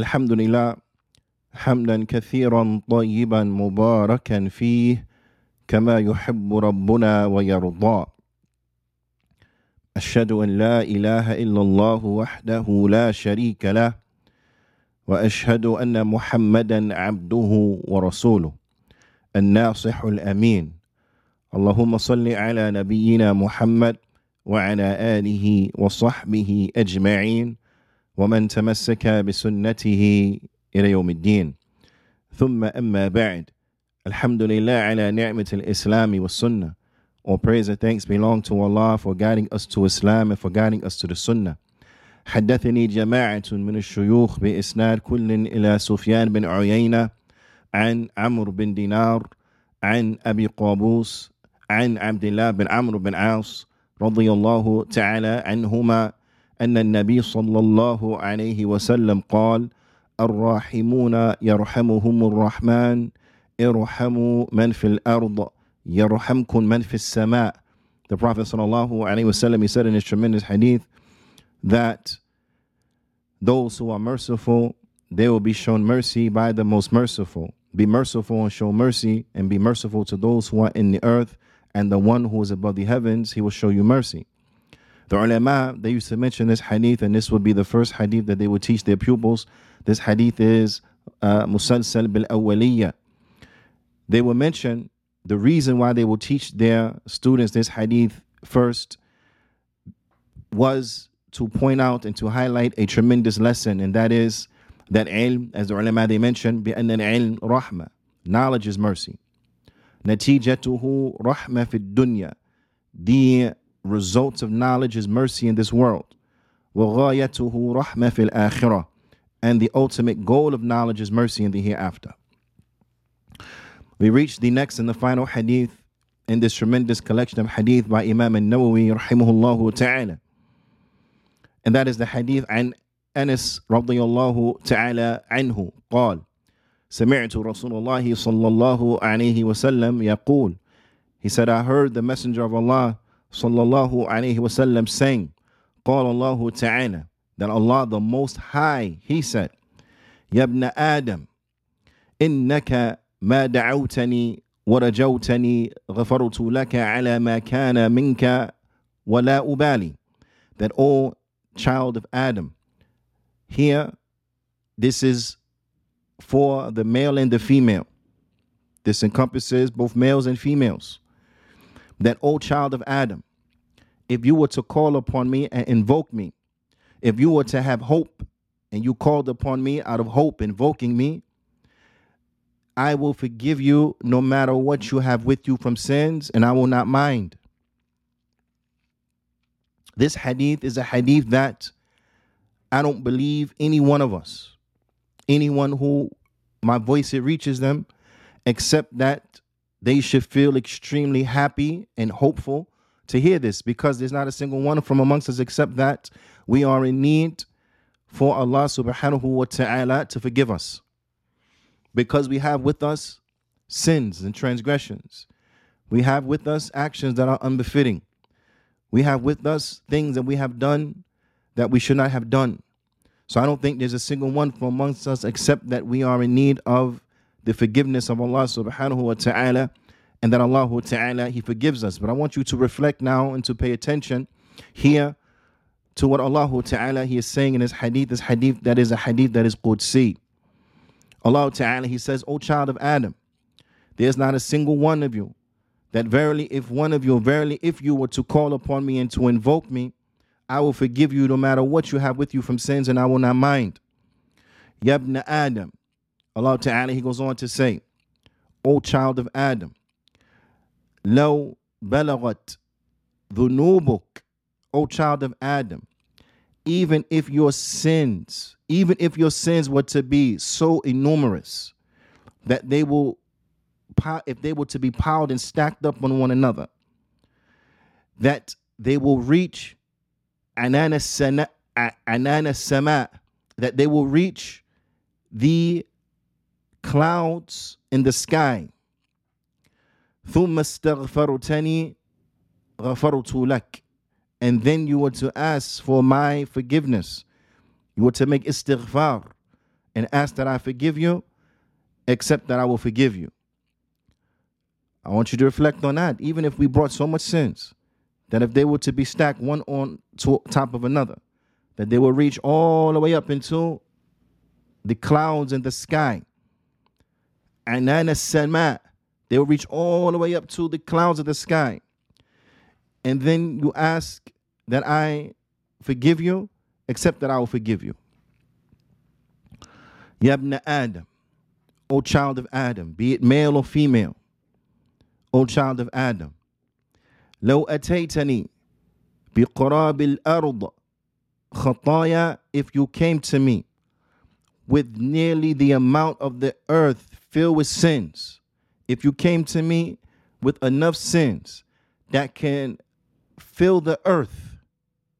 الحمد لله حمدا كثيرا طيبا مباركا فيه كما يحب ربنا ويرضى. أشهد أن لا إله إلا الله وحده لا شريك له وأشهد أن محمدا عبده ورسوله الناصح الأمين. اللهم صل على نبينا محمد وعلى آله وصحبه أجمعين. ومن تمسك بسنته إلى يوم الدين ثم أما بعد الحمد لله على نعمة الإسلام والسنة All praise and thanks belong to Allah for guiding us to Islam and for guiding us to the Sunnah. حدثني جماعة من الشيوخ بإسناد كل إلى سفيان بن عيينة عن عمرو بن دينار عن أبي قابوس عن عبد الله بن عمرو بن عاص رضي الله تعالى عنهما أن النبي صلى الله عليه وسلم قال الراحمون يرحمهم الرحمن ارحموا من في الأرض يرحمكم من في السماء The Prophet sallallahu alaihi wasallam he said in his tremendous hadith that those who are merciful they will be shown mercy by the most merciful. Be merciful and show mercy and be merciful to those who are in the earth and the one who is above the heavens he will show you mercy. The ulama, they used to mention this hadith, and this would be the first hadith that they would teach their pupils. This hadith is uh, musalsal bil awwaliyya. They will mention the reason why they will teach their students this hadith first was to point out and to highlight a tremendous lesson, and that is that ilm, as the ulama they mentioned, بأن العلم رحمة. Knowledge is mercy. نتيجته رحمة في الدنيا. The results of knowledge is mercy in this world. وغايته رحمة في الآخرة. And the ultimate goal of knowledge is mercy in the hereafter. We reach the next and the final hadith in this tremendous collection of hadith by Imam al-Nawawi rahimahullah ta'ala. And that is the hadith عن أنس رضي الله تعالى عنه قال سمعت رسول الله صلى الله عليه وسلم يقول He said, I heard the messenger of Allah صلى الله عليه وسلم saying, قال الله تعالى that Allah the Most High, He said, يا ابن آدم إنك ما دعوتني ورجوتني غفرت لك على ما كان منك ولا أبالي that O child of Adam here this is for the male and the female this encompasses both males and females that O child of Adam if you were to call upon me and invoke me if you were to have hope and you called upon me out of hope invoking me I will forgive you no matter what you have with you from sins, and I will not mind. This hadith is a hadith that I don't believe any one of us, anyone who my voice it reaches them, except that they should feel extremely happy and hopeful to hear this because there's not a single one from amongst us except that we are in need for Allah subhanahu wa ta'ala to forgive us because we have with us sins and transgressions. We have with us actions that are unbefitting. We have with us things that we have done that we should not have done. So I don't think there's a single one from amongst us except that we are in need of the forgiveness of Allah subhanahu wa ta'ala and that Allah ta'ala He forgives us. But I want you to reflect now and to pay attention here to what Allah ta'ala He is saying in His hadith, this hadith that is a hadith that is Qudsi. Allah Ta'ala, He says, O child of Adam, there's not a single one of you that verily, if one of you, verily, if you were to call upon me and to invoke me, I will forgive you no matter what you have with you from sins, and I will not mind. Yabna Adam. Allah Ta'ala, He goes on to say, O child of Adam, لو بلغت ذنوبك, O child of Adam, even if your sins, even if your sins were to be so enormous that they will, if they were to be piled and stacked up on one another, that they will reach anana sana, anana sama, that they will reach the clouds in the sky. ثم استغفرتني غفرت لك and then you were to ask for my forgiveness. You were to make istighfar. and ask that I forgive you, except that I will forgive you. I want you to reflect on that. Even if we brought so much sins, that if they were to be stacked one on top of another, that they will reach all the way up into the clouds in the sky. And then a sama, they will reach all the way up to the clouds of the sky. And then you ask that I forgive you, except that I will forgive you. Yabna Adam, O child of Adam, be it male or female, O child of Adam, لو أتيتني بقراب الأرض خطايا if you came to me with nearly the amount of the earth filled with sins if you came to me with enough sins that can fill the earth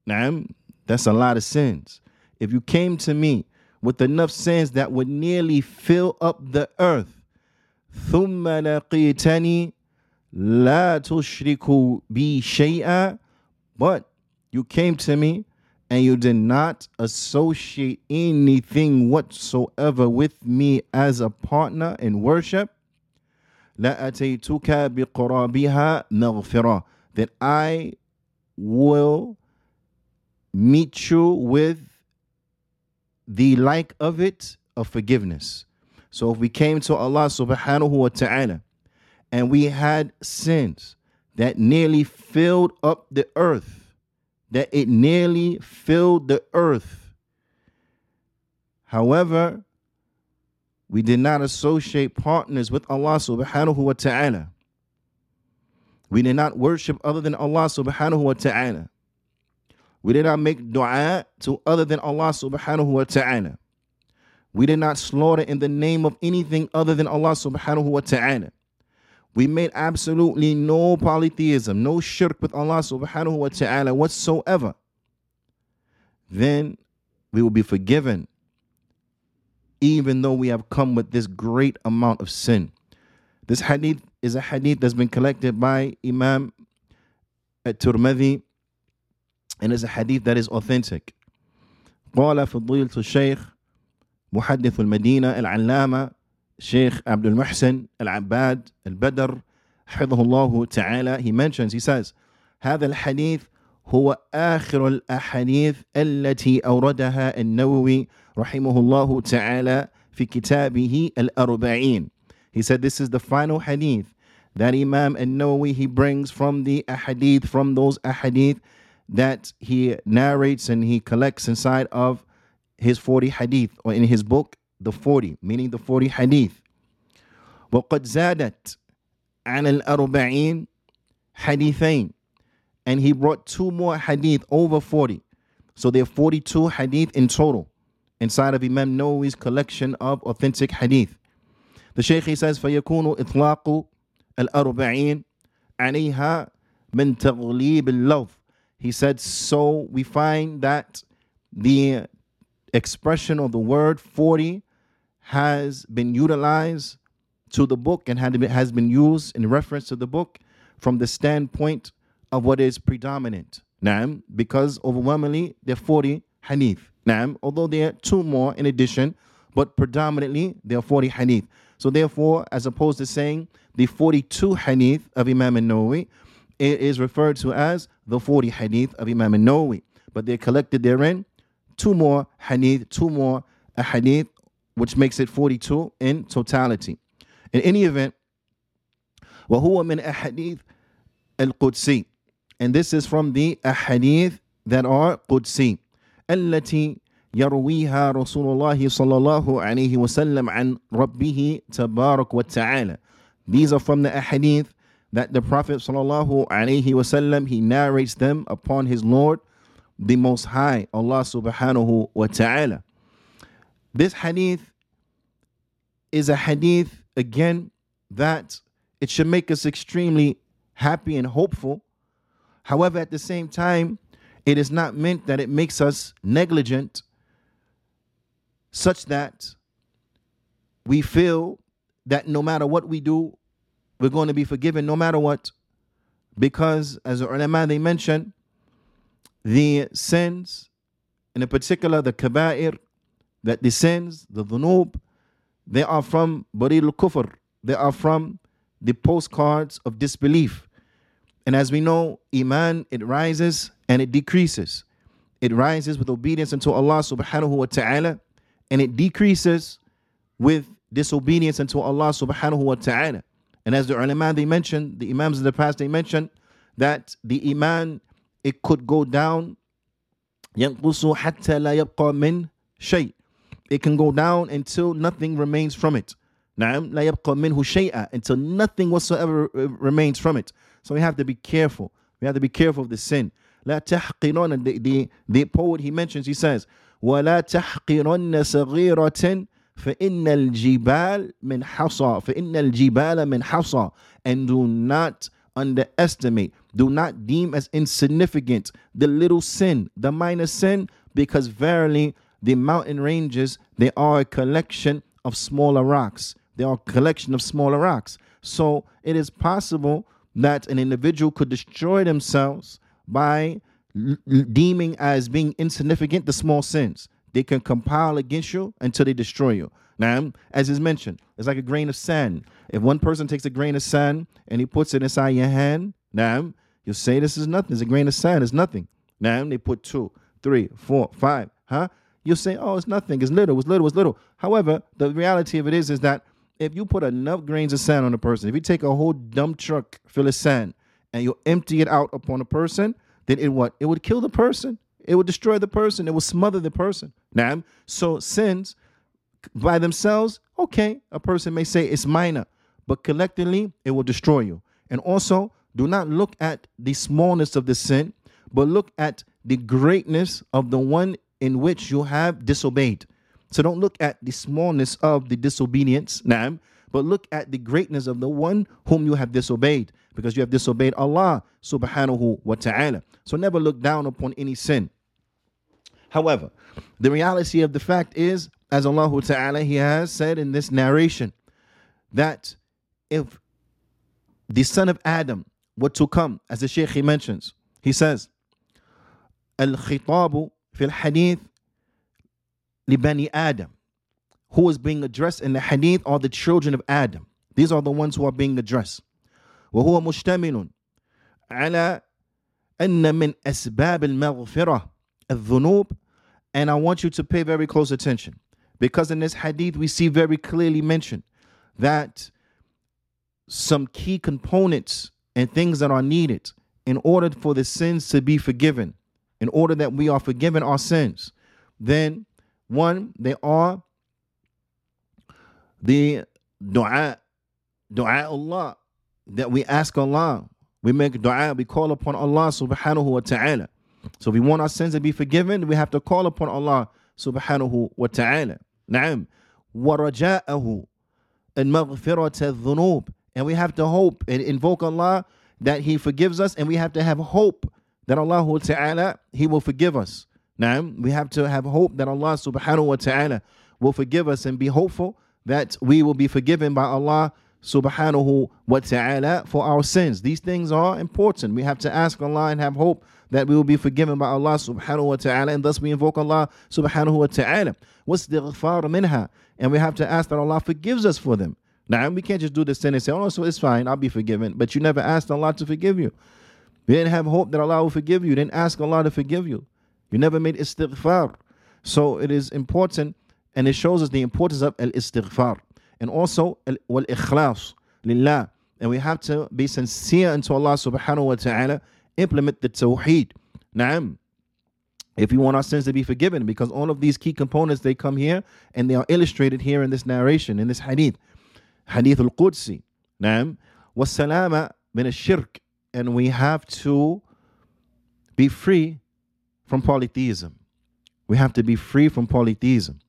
now that's a lot of sins if you came to me with enough sins that would nearly fill up the earth ثم لقيتني لا تشرك بي شيئا but you came to me and you did not associate anything whatsoever with me as a partner in worship لأتيتك بقرابها مغفرة that I will meet you with the like of it of forgiveness. So if we came to Allah subhanahu wa ta'ala and we had sins that nearly filled up the earth, that it nearly filled the earth. However, we did not associate partners with Allah subhanahu wa ta'ala. We did not worship other than Allah subhanahu wa ta'ala. We did not make dua to other than Allah subhanahu wa ta'ala. We did not slaughter in the name of anything other than Allah subhanahu wa ta'ala. We made absolutely no polytheism, no shirk with Allah subhanahu wa ta'ala whatsoever. Then we will be forgiven, even though we have come with this great amount of sin. This hadith is a hadith that's been collected by Imam at Tirmidhi and is a hadith that is authentic. قال فضيلة الشيخ محدث المدينة العلامة Sheikh Abdul Muhsin Al Abbad Al Badr حفظه الله تعالى he mentions he says هذا الحديث هو آخر الأحاديث التي أوردها النووي رحمه الله تعالى في كتابه الأربعين He said this is the final hadith that Imam al-Nawawi he brings from the ahadith from those ahadith that he narrates and he collects inside of his 40 hadith or in his book the 40 meaning the 40 hadith وقد زادت عن الأربعين حديثين and he brought two more hadith over 40 so there are 42 hadith in total inside of Imam Nawawi's collection of authentic hadith the Shaykh he says فيكون إطلاق الأربعين عليها من تغليب اللفظ he said so we find that the expression of the word 40 has been utilized to the book and has been used in reference to the book from the standpoint of what is predominant. Naam, because overwhelmingly there are 40 hadith. Naam, although there are two more in addition, but predominantly there are 40 hadith. So therefore, as opposed to saying the 42 hadith of Imam al-Nawawi, it is referred to as the 40 hadith of Imam al-Nawawi. But they're collected therein two more hadith, two more hadith, which makes it 42 in totality. In any event, وهو من أحاديث القدسي and this is from the ahadith that are قدسي التي يرويها رسول الله صلى الله عليه وسلم عن ربه تبارك وتعالى These are from the ahadith that the Prophet صلى الله عليه وسلم he narrates them upon his Lord the Most High Allah subhanahu wa ta'ala This hadith is a hadith again that it should make us extremely happy and hopeful. However, at the same time, it is not meant that it makes us negligent such that we feel that no matter what we do, we're going to be forgiven no matter what. Because, as the ulama they mention, the sins, in particular the kaba'ir, that the sins, the dhunub, they are from baril al-kufr. They are from the postcards of disbelief. And as we know, iman, it rises and it decreases. It rises with obedience unto Allah subhanahu wa ta'ala, and it decreases with disobedience unto Allah subhanahu wa ta'ala. And as the ulama they mentioned, the imams in the past they mentioned that the iman it could go down ينقص حتى لا يبقى من شيء. It can go down until nothing remains from it. نعم لا يبقى منه شيئا until nothing whatsoever remains from it. So we have to be careful. We have to be careful of the sin. لا تحقرن the, the, the poet he mentions he says ولا تحقرن صغيرة فإن الجبال من حصى فإن الجبال من حصى and do not underestimate do not deem as insignificant the little sin the minor sin because verily the mountain ranges they are a collection of smaller rocks they are a collection of smaller rocks so it is possible that an individual could destroy themselves by deeming as being insignificant the small sins. They can compile against you until they destroy you. Now, as is mentioned, it's like a grain of sand. If one person takes a grain of sand and he puts it inside your hand, now you'll say this is nothing. It's a grain of sand. It's nothing. Now they put two, three, four, five, huh? You'll say, oh, it's nothing. It's little. It's little. It's little. However, the reality of it is, is that if you put enough grains of sand on a person, if you take a whole dump truck full of sand and you empty it out upon a person, then it what? It would kill the person. It would destroy the person. It would smother the person. Now, so sins by themselves, okay, a person may say it's minor, but collectively it will destroy you. And also, do not look at the smallness of the sin, but look at the greatness of the one in which you have disobeyed. So don't look at the smallness of the disobedience, Naam, but look at the greatness of the one whom you have disobeyed, because you have disobeyed Allah subhanahu wa ta'ala. So never look down upon any sin. However, the reality of the fact is, as Allah Ta'ala He has said in this narration, that if the son of Adam were to come, as the Shaykh he mentions, he says, Al-khitabu fil hadith libani Adam. Who is being addressed in the hadith are the children of Adam. These are the ones who are being addressed. وهو مشتمل على أن من أسباب المغفرة الذنوب and I want you to pay very close attention because in this hadith we see very clearly mentioned that some key components and things that are needed in order for the sins to be forgiven, in order that we are forgiven our sins, then one, they are the dua, dua Allah, that we ask Allah. We make dua, we call upon Allah subhanahu wa ta'ala. So if we want our sins to be forgiven, we have to call upon Allah subhanahu wa ta'ala. Na'am. وَرَجَاءَهُ الْمَغْفِرَةَ الذُّنُوبِ And we have to hope and invoke Allah that He forgives us, and we have to have hope that Allah ta'ala, He will forgive us. Now, we have to have hope that Allah subhanahu wa ta'ala will forgive us and be hopeful that we will be forgiven by Allah subhanahu wa ta'ala for our sins. These things are important. We have to ask Allah and have hope that we will be forgiven by Allah subhanahu wa ta'ala and thus we invoke Allah subhanahu wa ta'ala. What's the minha? And we have to ask that Allah forgives us for them. Now we can't just do the sin and say, oh, so it's fine, I'll be forgiven. But you never asked Allah to forgive you. You didn't have hope that Allah will forgive you. You didn't ask Allah to forgive you. You never made istighfar. So it is important and it shows us the importance of al-istighfar and also wal ikhlas lillah. And we have to be sincere unto Allah subhanahu wa ta'ala, implement the tawheed. Naam. If you want our sins to be forgiven, because all of these key components they come here and they are illustrated here in this narration, in this hadith. Hadith al-Qudsi. Naam. Wassalama min al-shirk And we have to be free from polytheism. We have to be free from polytheism.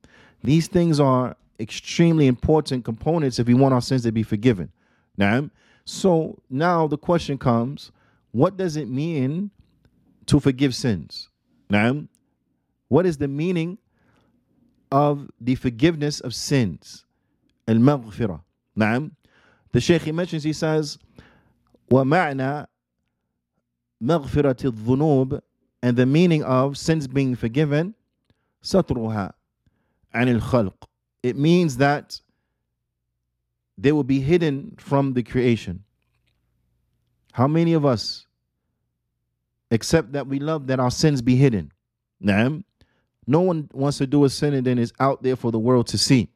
These things are extremely important components if we want our sins to be forgiven. Now, so now the question comes, what does it mean to forgive sins? Now, what is the meaning of the forgiveness of sins? Al-maghfirah. Now, the Shaykh he mentions, he says, وَمَعْنَى maghfirati dhunub and the meaning of sins being forgiven, satruha anil khalq. It means that they will be hidden from the creation. How many of us accept that we love that our sins be hidden? Naam. No one wants to do a sin and then is out there for the world to see.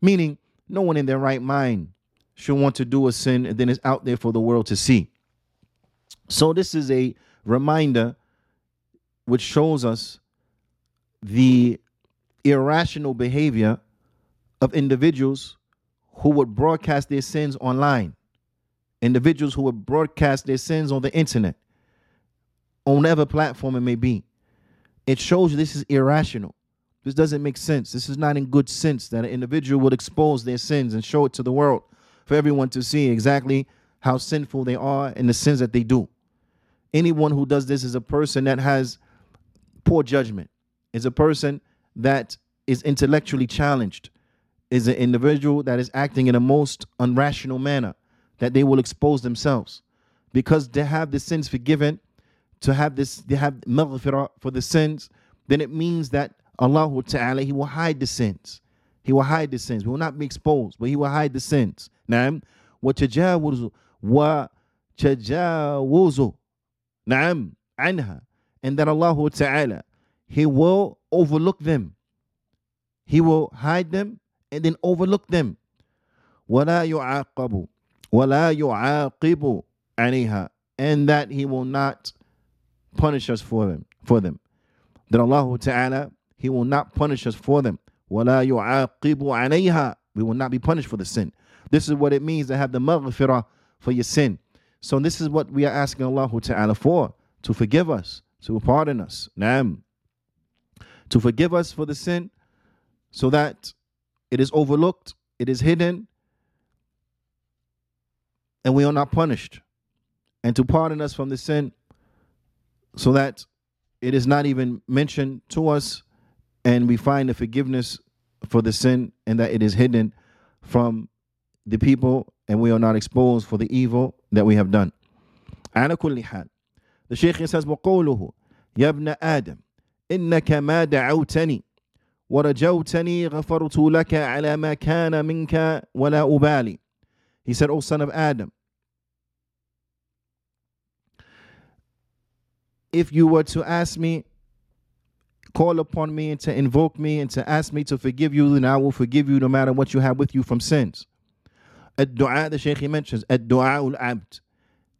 Meaning, no one in their right mind should want to do a sin and then is out there for the world to see. So, this is a reminder which shows us the irrational behavior of individuals who would broadcast their sins online, individuals who would broadcast their sins on the internet, on whatever platform it may be. It shows you this is irrational. This doesn't make sense. This is not in good sense that an individual would expose their sins and show it to the world for everyone to see exactly how sinful they are and the sins that they do Anyone who does this is a person that has poor judgment, is a person that is intellectually challenged, is an individual that is acting in a most unrational manner, that they will expose themselves because they have the sins forgiven, to have this, they have maghfirah for the sins, then it means that Allah Ta'ala, He will hide the sins. He will hide the sins. We will not be exposed, but He will hide the sins. نعم وتجاوز وتجاوز نعم عنها and that Allah Ta'ala He will overlook them. He will hide them and then overlook them. ولا يعاقب ولا يعاقب عليها and that he will not punish us for them for them that Allah Ta'ala he will not punish us for them ولا يعاقب عليها we will not be punished for the sin this is what it means to have the maghfirah for your sin so this is what we are asking Allah Ta'ala for to forgive us to pardon us Naam. to forgive us for the sin so that it is overlooked, it is hidden, and we are not punished. And to pardon us from the sin so that it is not even mentioned to us and we find the forgiveness for the sin and that it is hidden from the people and we are not exposed for the evil that we have done. على كل حال the Shaykh says وقوله يا ابن آدم إنك ما دعوتني ورجوتني غفرت لك على ما كان منك ولا أبالي He said, O son of Adam, if you were to ask me, call upon me and to invoke me and to ask me to forgive you, then I will forgive you no matter what you have with you from sins. Ad-du'a, the Shaykh mentions, ad-du'a ul-abd,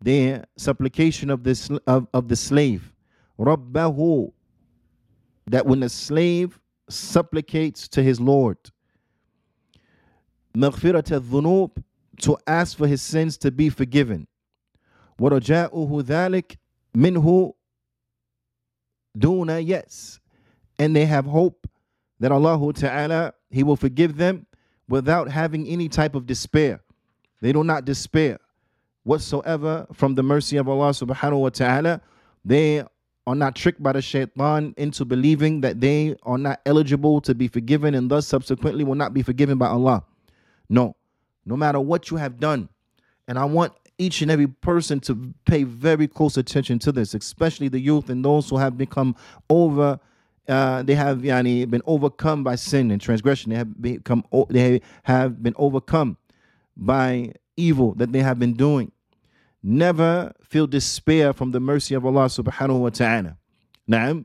the supplication of, this, of, of the slave. Rabbahu, that when the slave supplicates to his Lord. مغفرة الذنوب to ask for his sins to be forgiven. ورجاؤه ذلك منه دون yes. And they have hope that Allah Ta'ala, He will forgive them without having any type of despair. They do not despair whatsoever from the mercy of Allah subhanahu wa ta'ala. They are not tricked by the shaitan into believing that they are not eligible to be forgiven and thus subsequently will not be forgiven by Allah. No, no matter what you have done. And I want each and every person to pay very close attention to this, especially the youth and those who have become over. Uh, they have yani, been overcome by sin and transgression. They have become they have been overcome by evil that they have been doing. Never feel despair from the mercy of Allah subhanahu wa ta'ala. Na'am.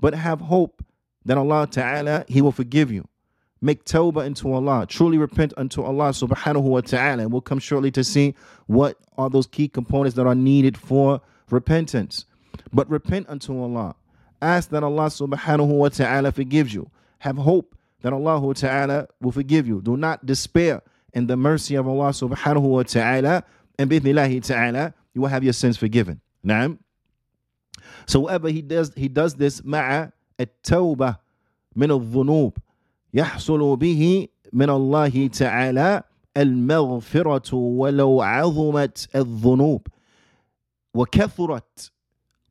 But have hope that Allah ta'ala, He will forgive you. Make tawbah unto Allah. Truly repent unto Allah subhanahu wa ta'ala. And we'll come shortly to see what are those key components that are needed for repentance. But repent unto Allah. Ask that Allah subhanahu wa ta'ala forgives you. Have hope that Allah ta'ala will forgive you. Do not despair in the mercy of Allah subhanahu wa ta'ala and bithnillahi ta'ala, you will have your sins forgiven. Naam. So whoever he does, he does this مع التوبة من الذنوب يحصل به من الله تعالى المغفرة ولو عظمت الذنوب وكثرت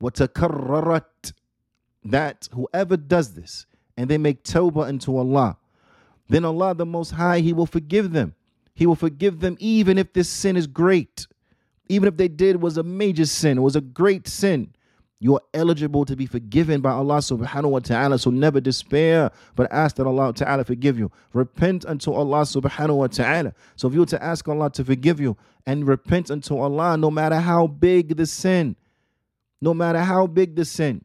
وتكررت that whoever does this and they make tawbah unto Allah then Allah the Most High He will forgive them he will forgive them even if this sin is great. Even if they did was a major sin, it was a great sin. You are eligible to be forgiven by Allah subhanahu wa ta'ala. So never despair, but ask that Allah ta'ala forgive you. Repent unto Allah subhanahu wa ta'ala. So if you were to ask Allah to forgive you and repent unto Allah, no matter how big the sin, no matter how big the sin,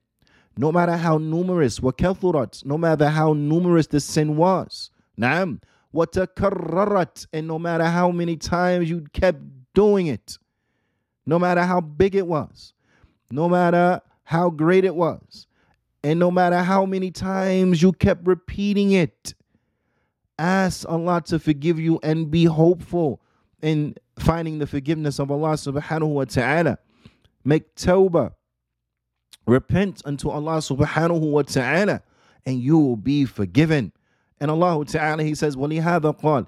no matter how numerous, وَكَثُرَتْ no matter how numerous the sin was. Naam. وَتَكَرَّرَتْ and no matter how many times you kept doing it, no matter how big it was no matter how great it was, and no matter how many times you kept repeating it, ask Allah to forgive you and be hopeful in finding the forgiveness of Allah subhanahu wa ta'ala. Make tawbah. Repent unto Allah subhanahu wa ta'ala and you will be forgiven. And Allah ta'ala, He says, وَلِهَذَا قَالْ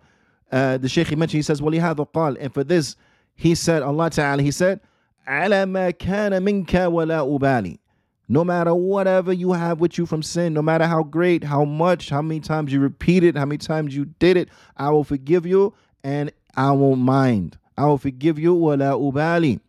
uh, The Shaykh he mentioned, he says, وَلِهَذَا قَالْ And for this, He said, Allah ta'ala, He said, على ما كان منك ولا أبالي no matter whatever you have with you from sin, no matter how great, how much, how many times you repeat it, how many times you did it, I will forgive you and I won't mind. I will forgive you ولا أبالي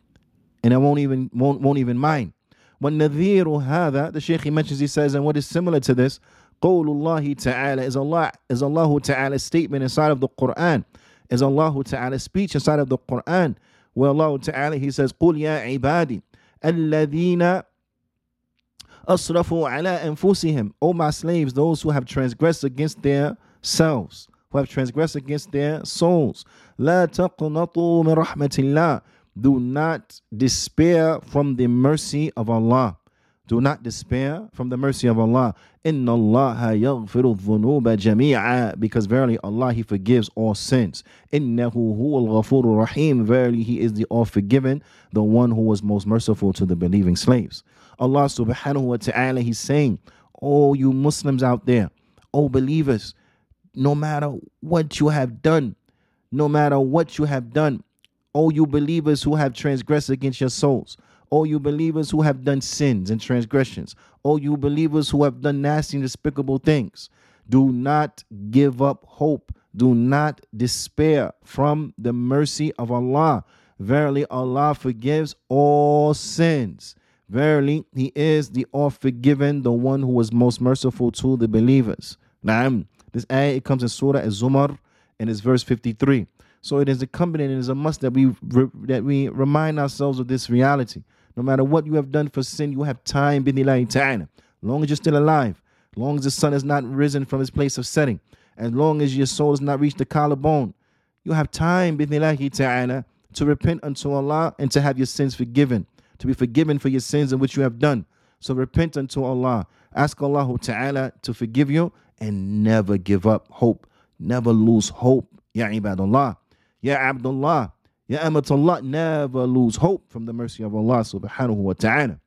and I won't even won't, won't even mind. والنذير هذا the Shaykh he mentions he says and what is similar to this Qawlullahi ta'ala is Allah is Allah Ta'ala's statement inside of the Quran, is Allah Ta'ala's speech inside of the Quran. Where Allah Ta'ala He says, Qul ya ibadi alladhina asrafu ala anfusihim. O my slaves, those who have transgressed against their selves, who have transgressed against their souls. La taqnatu min rahmatillah. Do not despair from the mercy of Allah. Do not despair from the mercy of Allah. Inna Allah yaghfiru dhunuba jami'a. Because verily Allah He forgives all sins. Innahu huwal ghafurur rahim. Verily He is the all forgiven, the one who was most merciful to the believing slaves. Allah subhanahu wa ta'ala He's saying, Oh you Muslims out there, oh believers, no matter what you have done, no matter what you have done, oh you believers who have transgressed against your souls, all you believers who have done sins and transgressions, all you believers who have done nasty and despicable things, do not give up hope. Do not despair from the mercy of Allah. Verily, Allah forgives all sins. Verily, He is the all forgiven, the one who is most merciful to the believers. Naam. This ayah it comes in Surah Az-Zumar and it's verse 53. So it is incumbent and it is a must that we that we remind ourselves of this reality. No matter what you have done for sin, you have time, bidnillahi ta'ala. Long as you're still alive, long as the sun has not risen from its place of setting, as long as your soul has not reached the collarbone, you have time, bidnillahi ta'ala, to repent unto Allah and to have your sins forgiven, to be forgiven for your sins in which you have done. So repent unto Allah. Ask Allah Ta'ala to forgive you and never give up hope. Never lose hope. Ya ibadullah. Ya Abdullah, Ya Amatullah, never lose hope from the mercy of Allah subhanahu wa ta'ala.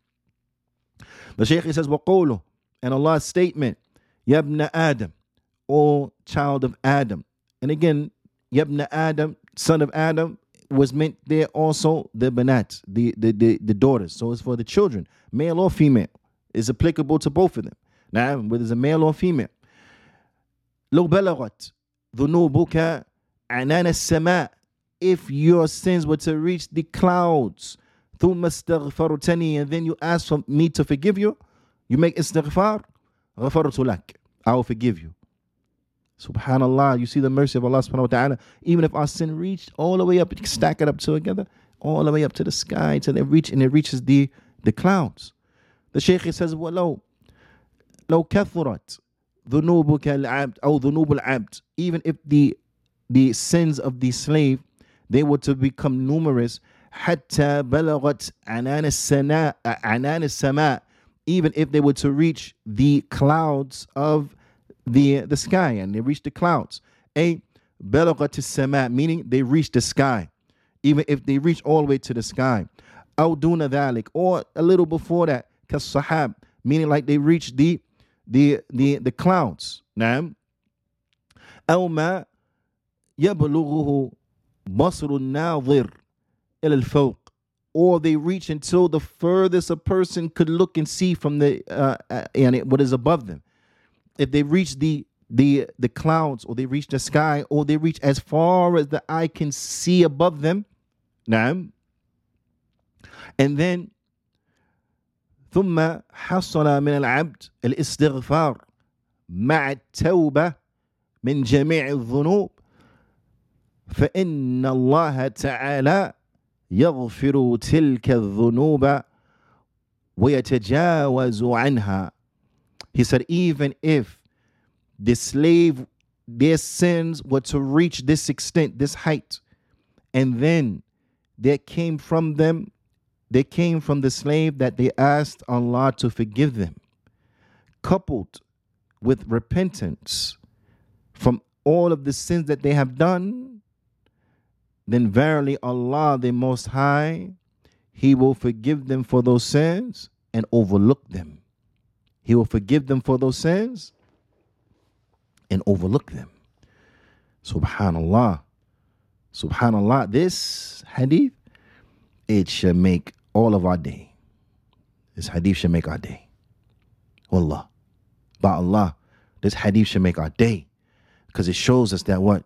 The Shaykh says, وَقَوْلُهُ And Allah's statement, Yabna Adam, O child of Adam. And again, Yabna Adam, son of Adam, was meant there also the banat, the, the, the, the daughters. So it's for the children, male or female. Is applicable to both of them. Now, whether it's a male or female. لو بلغت ذنوبك عنان السماء if your sins were to reach the clouds ثم استغفرتني and then you ask for me to forgive you you make istighfar غفرت لك I will forgive you subhanallah you see the mercy of Allah subhanahu wa ta'ala even if our sin reached all the way up stack it up together all the way up to the sky till it reach and it reaches the the clouds the shaykh says ولو لو كثرت ذنوبك العبد أو ذنوب العبد even if the the sins of the slave, they were to become numerous. حتى بلغت عنان السماء عنان السماء even if they were to reach the clouds of the the sky and they reached the clouds a بلغت السماء meaning they reached the sky even if they reach all the way to the sky أو دون ذلك or a little before that كالصحاب meaning like they reached the the the the clouds نعم أو ما يبلغه بصر الناظر إلى الفوق or they reach until the furthest a person could look and see from the uh, uh, and what is above them if they reach the the the clouds or they reach the sky or they reach as far as the eye can see above them نعم and then ثم حصل من العبد الاستغفار مع التوبة من جميع الذنوب فإن الله تعالى يغفر تلك الذنوب ويتجاوز عنها He said even if the slave their sins were to reach this extent, this height, and then there came from them, they came from the slave that they asked Allah to forgive them, coupled with repentance from all of the sins that they have done, then verily Allah the Most High, He will forgive them for those sins and overlook them. He will forgive them for those sins and overlook them. Subhanallah. Subhanallah. This hadith, it should make all of our day. This hadith should make our day. Wallah. By Allah, this hadith should make our day. Because it shows us that what?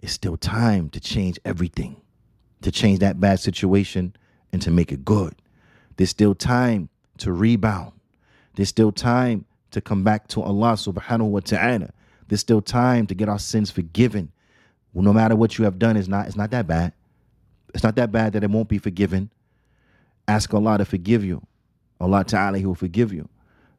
It's still time to change everything. To change that bad situation and to make it good. There's still time to rebound. There's still time to come back to Allah subhanahu wa ta'ala. There's still time to get our sins forgiven. No matter what you have done, it's not, it's not that bad. It's not that bad that it won't be forgiven. Ask Allah to forgive you. Allah Ta'ala, He will forgive you.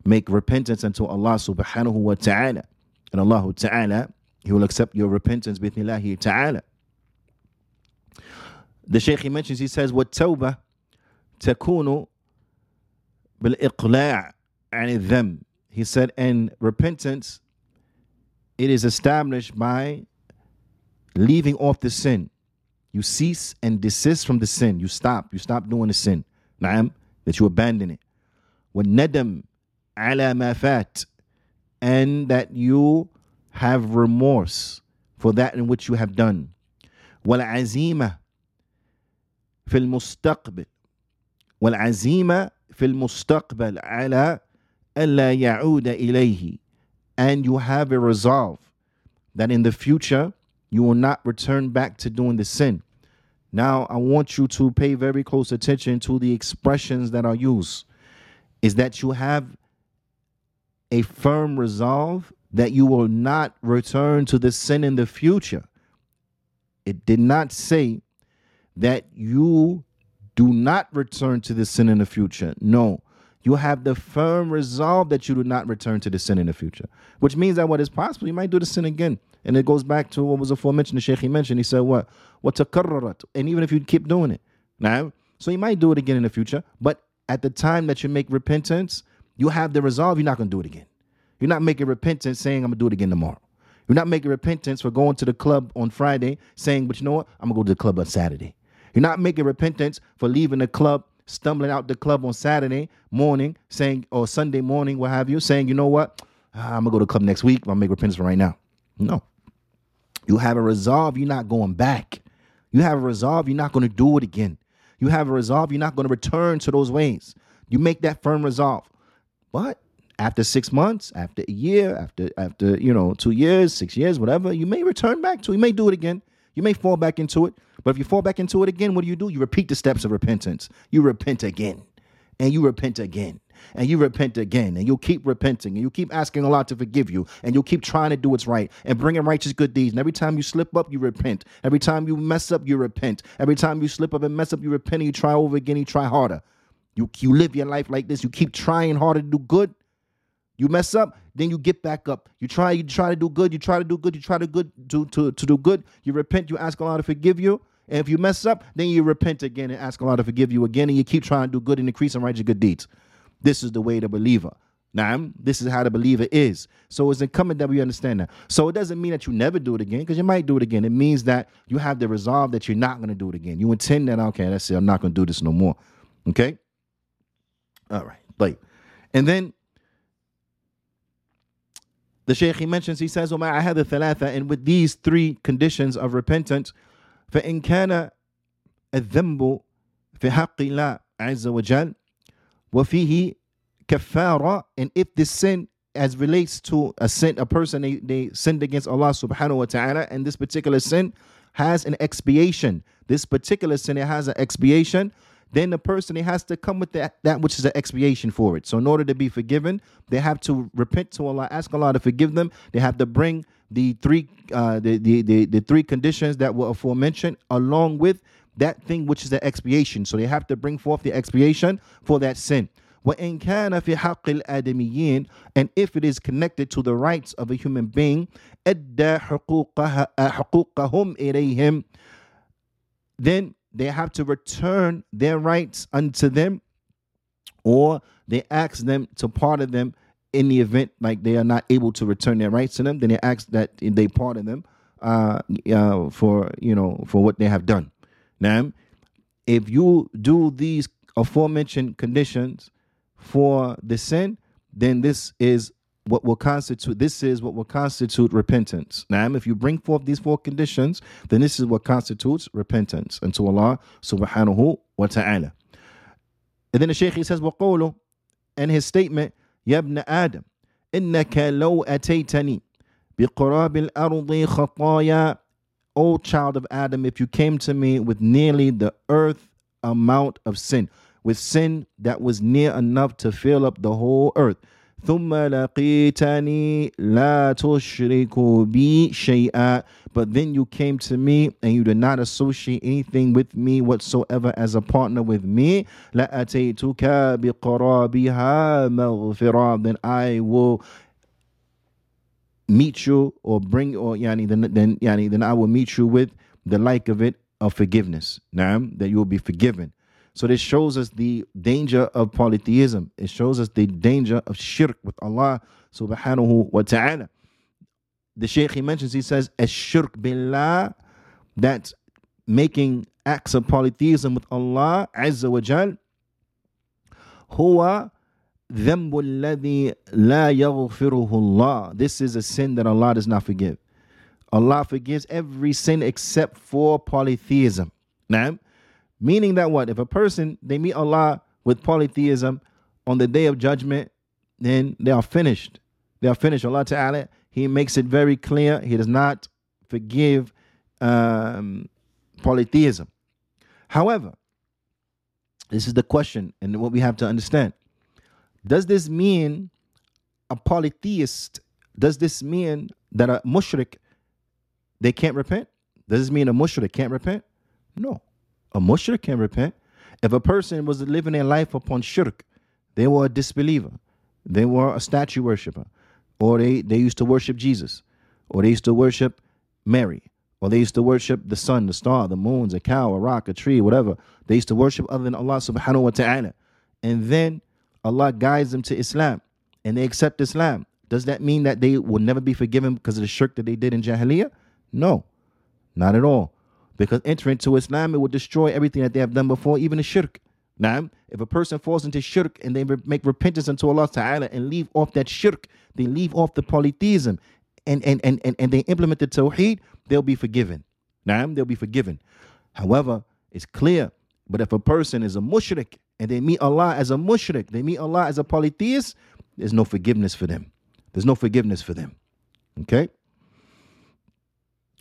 Make repentance unto Allah subhanahu wa ta'ala. And Allah Ta'ala, he will accept your repentance, bismillahi ta'ala. The Shaykh he mentions, he says, What tawbah takunu bil iqla' and them. He said, and repentance, it is established by leaving off the sin. You cease and desist from the sin. You stop. You stop doing the sin. Na'am, that you abandon it. When nadam ala ma fat, and that you have remorse for that in which you have done. وَالْعَزِيمَةِ في المستقبل والعزيمة في المستقبل على ألا يعود إليه and you have a resolve that in the future you will not return back to doing the sin. Now, I want you to pay very close attention to the expressions that are used. Is that you have a firm resolve that you will not return to the sin in the future. It did not say that you do not return to the sin in the future. No, you have the firm resolve that you do not return to the sin in the future, which means that what is possible, you might do the sin again. And it goes back to what was aforementioned, the Sheikh he mentioned. He said, What? What takarrarat? And even if you keep doing it. Now, so you might do it again in the future, but at the time that you make repentance, you have the resolve, you're not going to do it again. You're not making repentance saying, I'm going to do it again tomorrow. You're not making repentance for going to the club on Friday saying, But you know what? I'm going to go to the club on Saturday. You're not making repentance for leaving the club stumbling out the club on Saturday morning, saying, or Sunday morning, what have you, saying, you know what, ah, I'm gonna go to the club next week. I'm gonna make repentance for right now. No. You have a resolve, you're not going back. You have a resolve, you're not gonna do it again. You have a resolve, you're not gonna return to those ways. You make that firm resolve. But after six months, after a year, after after you know two years, six years, whatever, you may return back to. You may do it again. You may fall back into it. But if you fall back into it again, what do you do? You repeat the steps of repentance. You repent again, and you repent again, and you repent again, and you'll keep repenting, and you keep asking Allah to forgive you, and you'll keep trying to do what's right and bringing righteous good deeds. And every time you slip up, you repent. Every time you mess up, you repent. Every time you slip up and mess up, you repent, and you try over again, you try harder. You, you live your life like this. You keep trying harder to do good. You mess up, then you get back up. You try, you try to do good, you try to do good, you try to good to, to, to do good. You repent, you ask Allah to forgive you. And if you mess up, then you repent again and ask Allah to forgive you again, and you keep trying to do good and increase and righteous good deeds. This is the way the believer. Now, this is how the believer is. So it's incumbent that we understand that. So it doesn't mean that you never do it again, because you might do it again. It means that you have the resolve that you're not going to do it again. You intend that, okay, that's it, I'm not going to do this no more. Okay? All right. Like, and then the Shaykh he mentions, he says, I had the thalatha, and with these three conditions of repentance, فإن كان الذنب في حق الله عز وجل وفيه كفارة and if this sin as relates to a sin a person they, they sinned against Allah subhanahu wa ta'ala and this particular sin has an expiation this particular sin it has an expiation then the person he has to come with that that which is an expiation for it. So in order to be forgiven, they have to repent to Allah, ask Allah to forgive them. They have to bring the three uh, the, the the the three conditions that were aforementioned along with that thing which is the expiation. So they have to bring forth the expiation for that sin. وإن كان في حق الآدميين and if it is connected to the rights of a human being أدى حقوقها حقوقهم إليهم then they have to return their rights unto them or they ask them to pardon them in the event like they are not able to return their rights to them then they ask that they pardon them uh, uh, for you know for what they have done. Now if you do these aforementioned conditions for the sin, then this is what will constitute this is what will constitute repentance. Now, if you bring forth these four conditions, then this is what constitutes repentance unto Allah subhanahu wa ta'ala. And then the Shaykh he says, وَقَوْلُ and his statement, يَبْنَ آدَمْ إِنَّكَ لَوْ أَتَيْتَنِي بِقُرَابِ الْأَرْضِ خَطَايَا O child of Adam, if you came to me with nearly the earth amount of sin, with sin that was near enough to fill up the whole earth. ثم لقيتني لا تشرك بي شيئا but then you came to me and you did not associate anything with me whatsoever as a partner with me لأتيتك بقرابها مغفرة then I will meet you or bring or yani then then yani then I will meet you with the like of it of forgiveness now that you will be forgiven so this shows us the danger of polytheism. It shows us the danger of shirk with Allah subhanahu wa ta'ala. The Shaykh he mentions, he says, a shirk billah, that making acts of polytheism with Allah azza wa jal, huwa ذنب الذي لا يغفره الله. This is a sin that Allah does not forgive. Allah forgives every sin except for polytheism. Now, Meaning that what? If a person they meet Allah with polytheism on the day of judgment, then they are finished. They are finished. Allah Ta'ala, He makes it very clear. He does not forgive um, polytheism. However, this is the question and what we have to understand. Does this mean a polytheist? Does this mean that a mushrik they can't repent? Does this mean a mushrik can't repent? No. A mushrik can repent. If a person was living their life upon shirk, they were a disbeliever, they were a statue worshiper, or they, they used to worship Jesus, or they used to worship Mary, or they used to worship the sun, the star, the moons, a cow, a rock, a tree, whatever. They used to worship other than Allah subhanahu wa ta'ala. And then Allah guides them to Islam and they accept Islam. Does that mean that they will never be forgiven because of the shirk that they did in Jahiliyyah? No, not at all. Because entering into Islam, it will destroy everything that they have done before, even the shirk. Now, if a person falls into shirk and they make repentance unto Allah Ta'ala and leave off that shirk, they leave off the polytheism and, and, and, and, and they implement the tawheed, they'll be forgiven. Now, they'll be forgiven. However, it's clear, but if a person is a mushrik and they meet Allah as a mushrik, they meet Allah as a polytheist, there's no forgiveness for them. There's no forgiveness for them. Okay?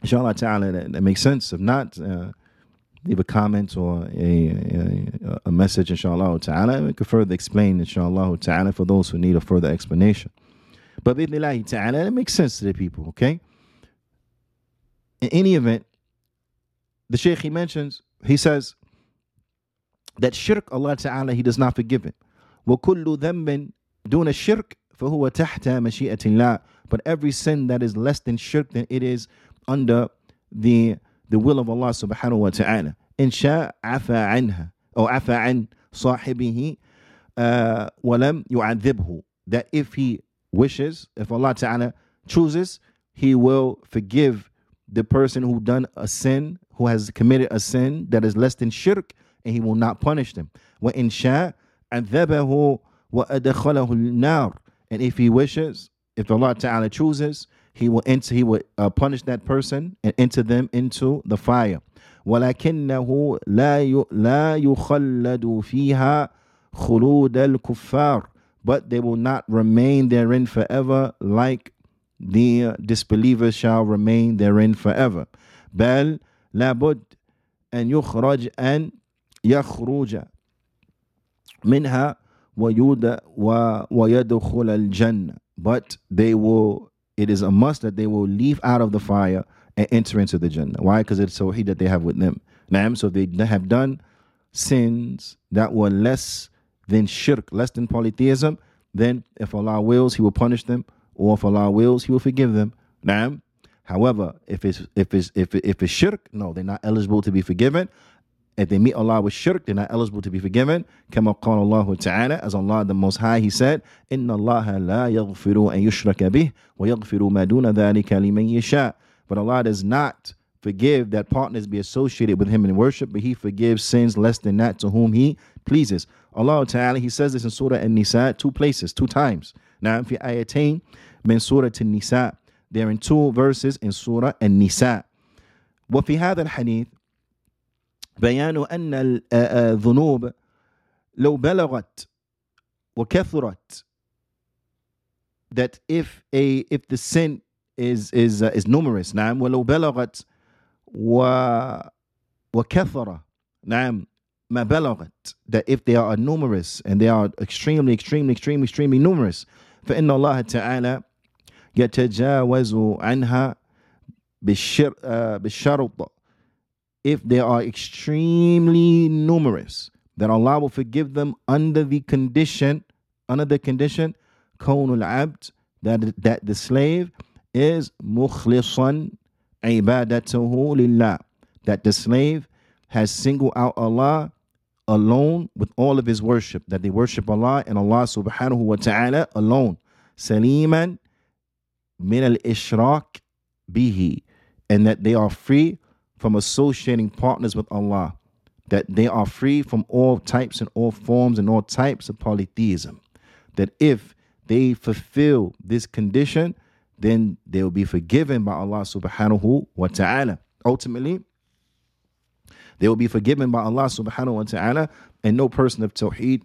inshallah ta'ala that, that makes sense if not uh, leave a comment or a, a, a message inshallah ta'ala we could further explain inshallah ta'ala for those who need a further explanation but bidnillahi ta'ala it makes sense to the people okay in any event the sheikh he mentions he says that shirk Allah ta'ala he does not forgive it وكل ذنب دون الشرك فهو تحت مشيئة الله but every sin that is less than shirk then it is under the the will of Allah subhanahu wa ta'ala. إن شاء عفى عنها أو عفى عن صاحبه uh, ولم يعذبه that if he wishes, if Allah ta'ala chooses, he will forgive the person who done a sin, who has committed a sin that is less than shirk, and he will not punish them. وإن شاء عذبه وأدخله النار and if he wishes, if Allah Ta'ala chooses, he will enter he will uh, punish that person and enter them into the fire ولكنه لا لا يخلد فيها خلود الكفار but they will not remain therein forever like the disbelievers shall remain therein forever بل لابد أن يخرج أن يخرج منها ويود ويدخل الجنة but they will it is a must that they will leave out of the fire and enter into the Jannah. Why? Because it's so he that they have with them. Naam, so they have done sins that were less than shirk, less than polytheism, then if Allah wills, He will punish them, or if Allah wills, He will forgive them. Naam. However, if it's if it's if it, if it's shirk, no, they're not eligible to be forgiven If they meet Allah with shirk, they're not eligible to be forgiven. كما قال الله تعالى, as Allah the Most High, He said, إن الله لا يغفر أن يشرك به ويغفر ما دون ذلك لمن يشاء. But Allah does not forgive that partners be associated with Him in worship, but He forgives sins less than that to whom He pleases. Allah Ta'ala, He says this in Surah An-Nisa, two places, two times. Now, في آيتين من سورة النساء. They're in two verses in Surah An-Nisa. وفي هذا الحديث بيان أن الذنوب لو بلغت وكثرت that if a if the sin is is uh, is numerous نعم ولو بلغت و وكثر نعم ما بلغت that if they are numerous and they are extremely extremely extremely extremely numerous فإن الله تعالى يتجاوز عنها بالشر بالشرط if they are extremely numerous, that Allah will forgive them under the condition, under the condition, kawnul abd, that, that the slave is mukhlisan ibadatuhu lillah, that the slave has singled out Allah alone with all of his worship, that they worship Allah and Allah subhanahu wa ta'ala alone. Saliman min al ishrak bihi, and that they are free from associating partners with Allah, that they are free from all types and all forms and all types of polytheism. That if they fulfill this condition, then they will be forgiven by Allah subhanahu wa ta'ala. Ultimately, they will be forgiven by Allah subhanahu wa ta'ala, and no person of Tawheed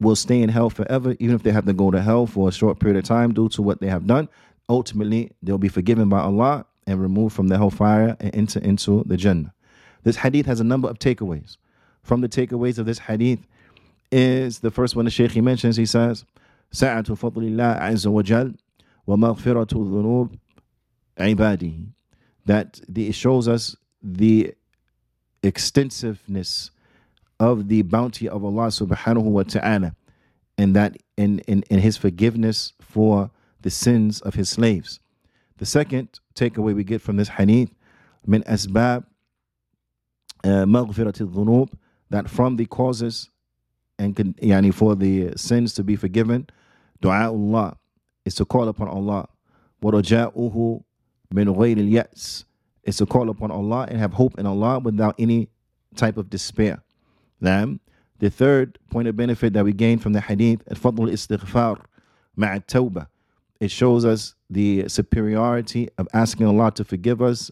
will stay in hell forever, even if they have to go to hell for a short period of time due to what they have done. Ultimately, they'll be forgiven by Allah and removed from the hellfire and enter into the Jannah. This hadith has a number of takeaways. From the takeaways of this hadith is the first one the Shaykh he mentions. He says, سعة فضل الله عز وجل ومغفرة ذنوب عباده. That the, it shows us the extensiveness of the bounty of Allah subhanahu wa ta'ala and that in, in, in his forgiveness for the sins of his slaves. The second takeaway we get from this hadith, min asbab maghfirat dhunub, that from the causes and yani for the sins to be forgiven, Allah is to call upon Allah. وَرَجَاؤُهُ مِنْ غَيْرِ الْيَأْسِ is to call upon Allah and have hope in Allah without any type of despair. Now, the third point of benefit that we gain from the hadith, al-fadl istighfar ma'a tawbah it shows us the superiority of asking Allah to forgive us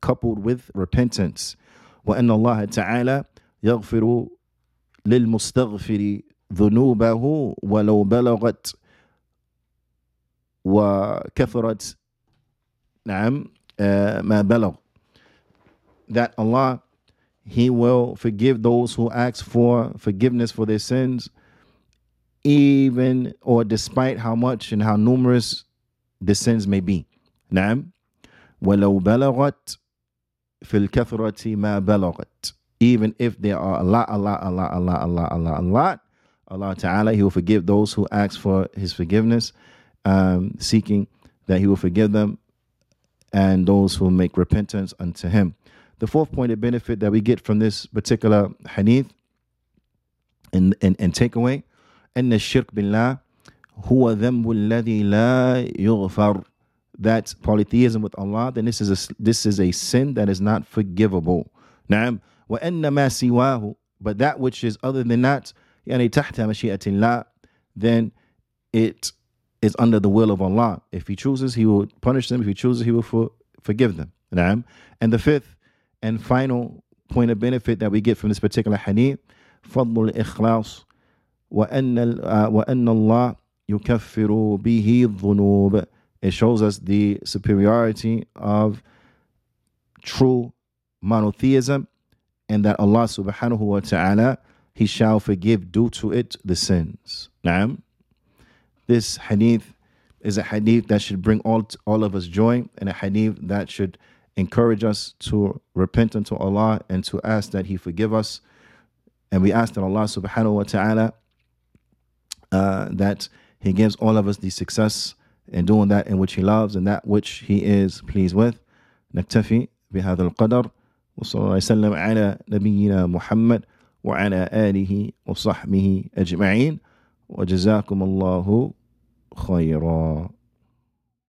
coupled with repentance. وأن الله تعالى يغفر للمستغفر ذنوبه ولو بلغت وكثرت نعم ما بلغ that Allah he will forgive those who ask for forgiveness for their sins even or despite how much and how numerous the sins may be. نعم ولو بلغت في الكثرة ما بلغت even if there are a lot, a lot, a lot, a lot, a lot, a lot, a lot, Allah Ta'ala, He will forgive those who ask for His forgiveness, um, seeking that He will forgive them, and those who make repentance unto Him. The fourth point of benefit that we get from this particular hadith and, and, and takeaway أن الشرك بالله هو ذنب الذي لا يغفر that's polytheism with Allah then this is a this is a sin that is not forgivable نعم وأن ما سواه but that which is other than that يعني تحت مشيئة الله then it is under the will of Allah if he chooses he will punish them if he chooses he will for, forgive them نعم and the fifth and final point of benefit that we get from this particular hadith فضل الإخلاص وأن وأن الله يكفر به الذنوب. It shows us the superiority of true monotheism and that Allah subhanahu wa ta'ala he shall forgive due to it the sins. Naam. This hadith is a hadith that should bring all, all of us joy and a hadith that should encourage us to repent unto Allah and to ask that He forgive us. And we ask that Allah subhanahu wa ta'ala uh, that He gives all of us the success in doing that in which He loves and that which He is pleased with. نكتفي بهذا القدر وصلى الله وسلم على نبينا محمد وعلى آله وصحبه أجمعين وجزاكم الله خيرا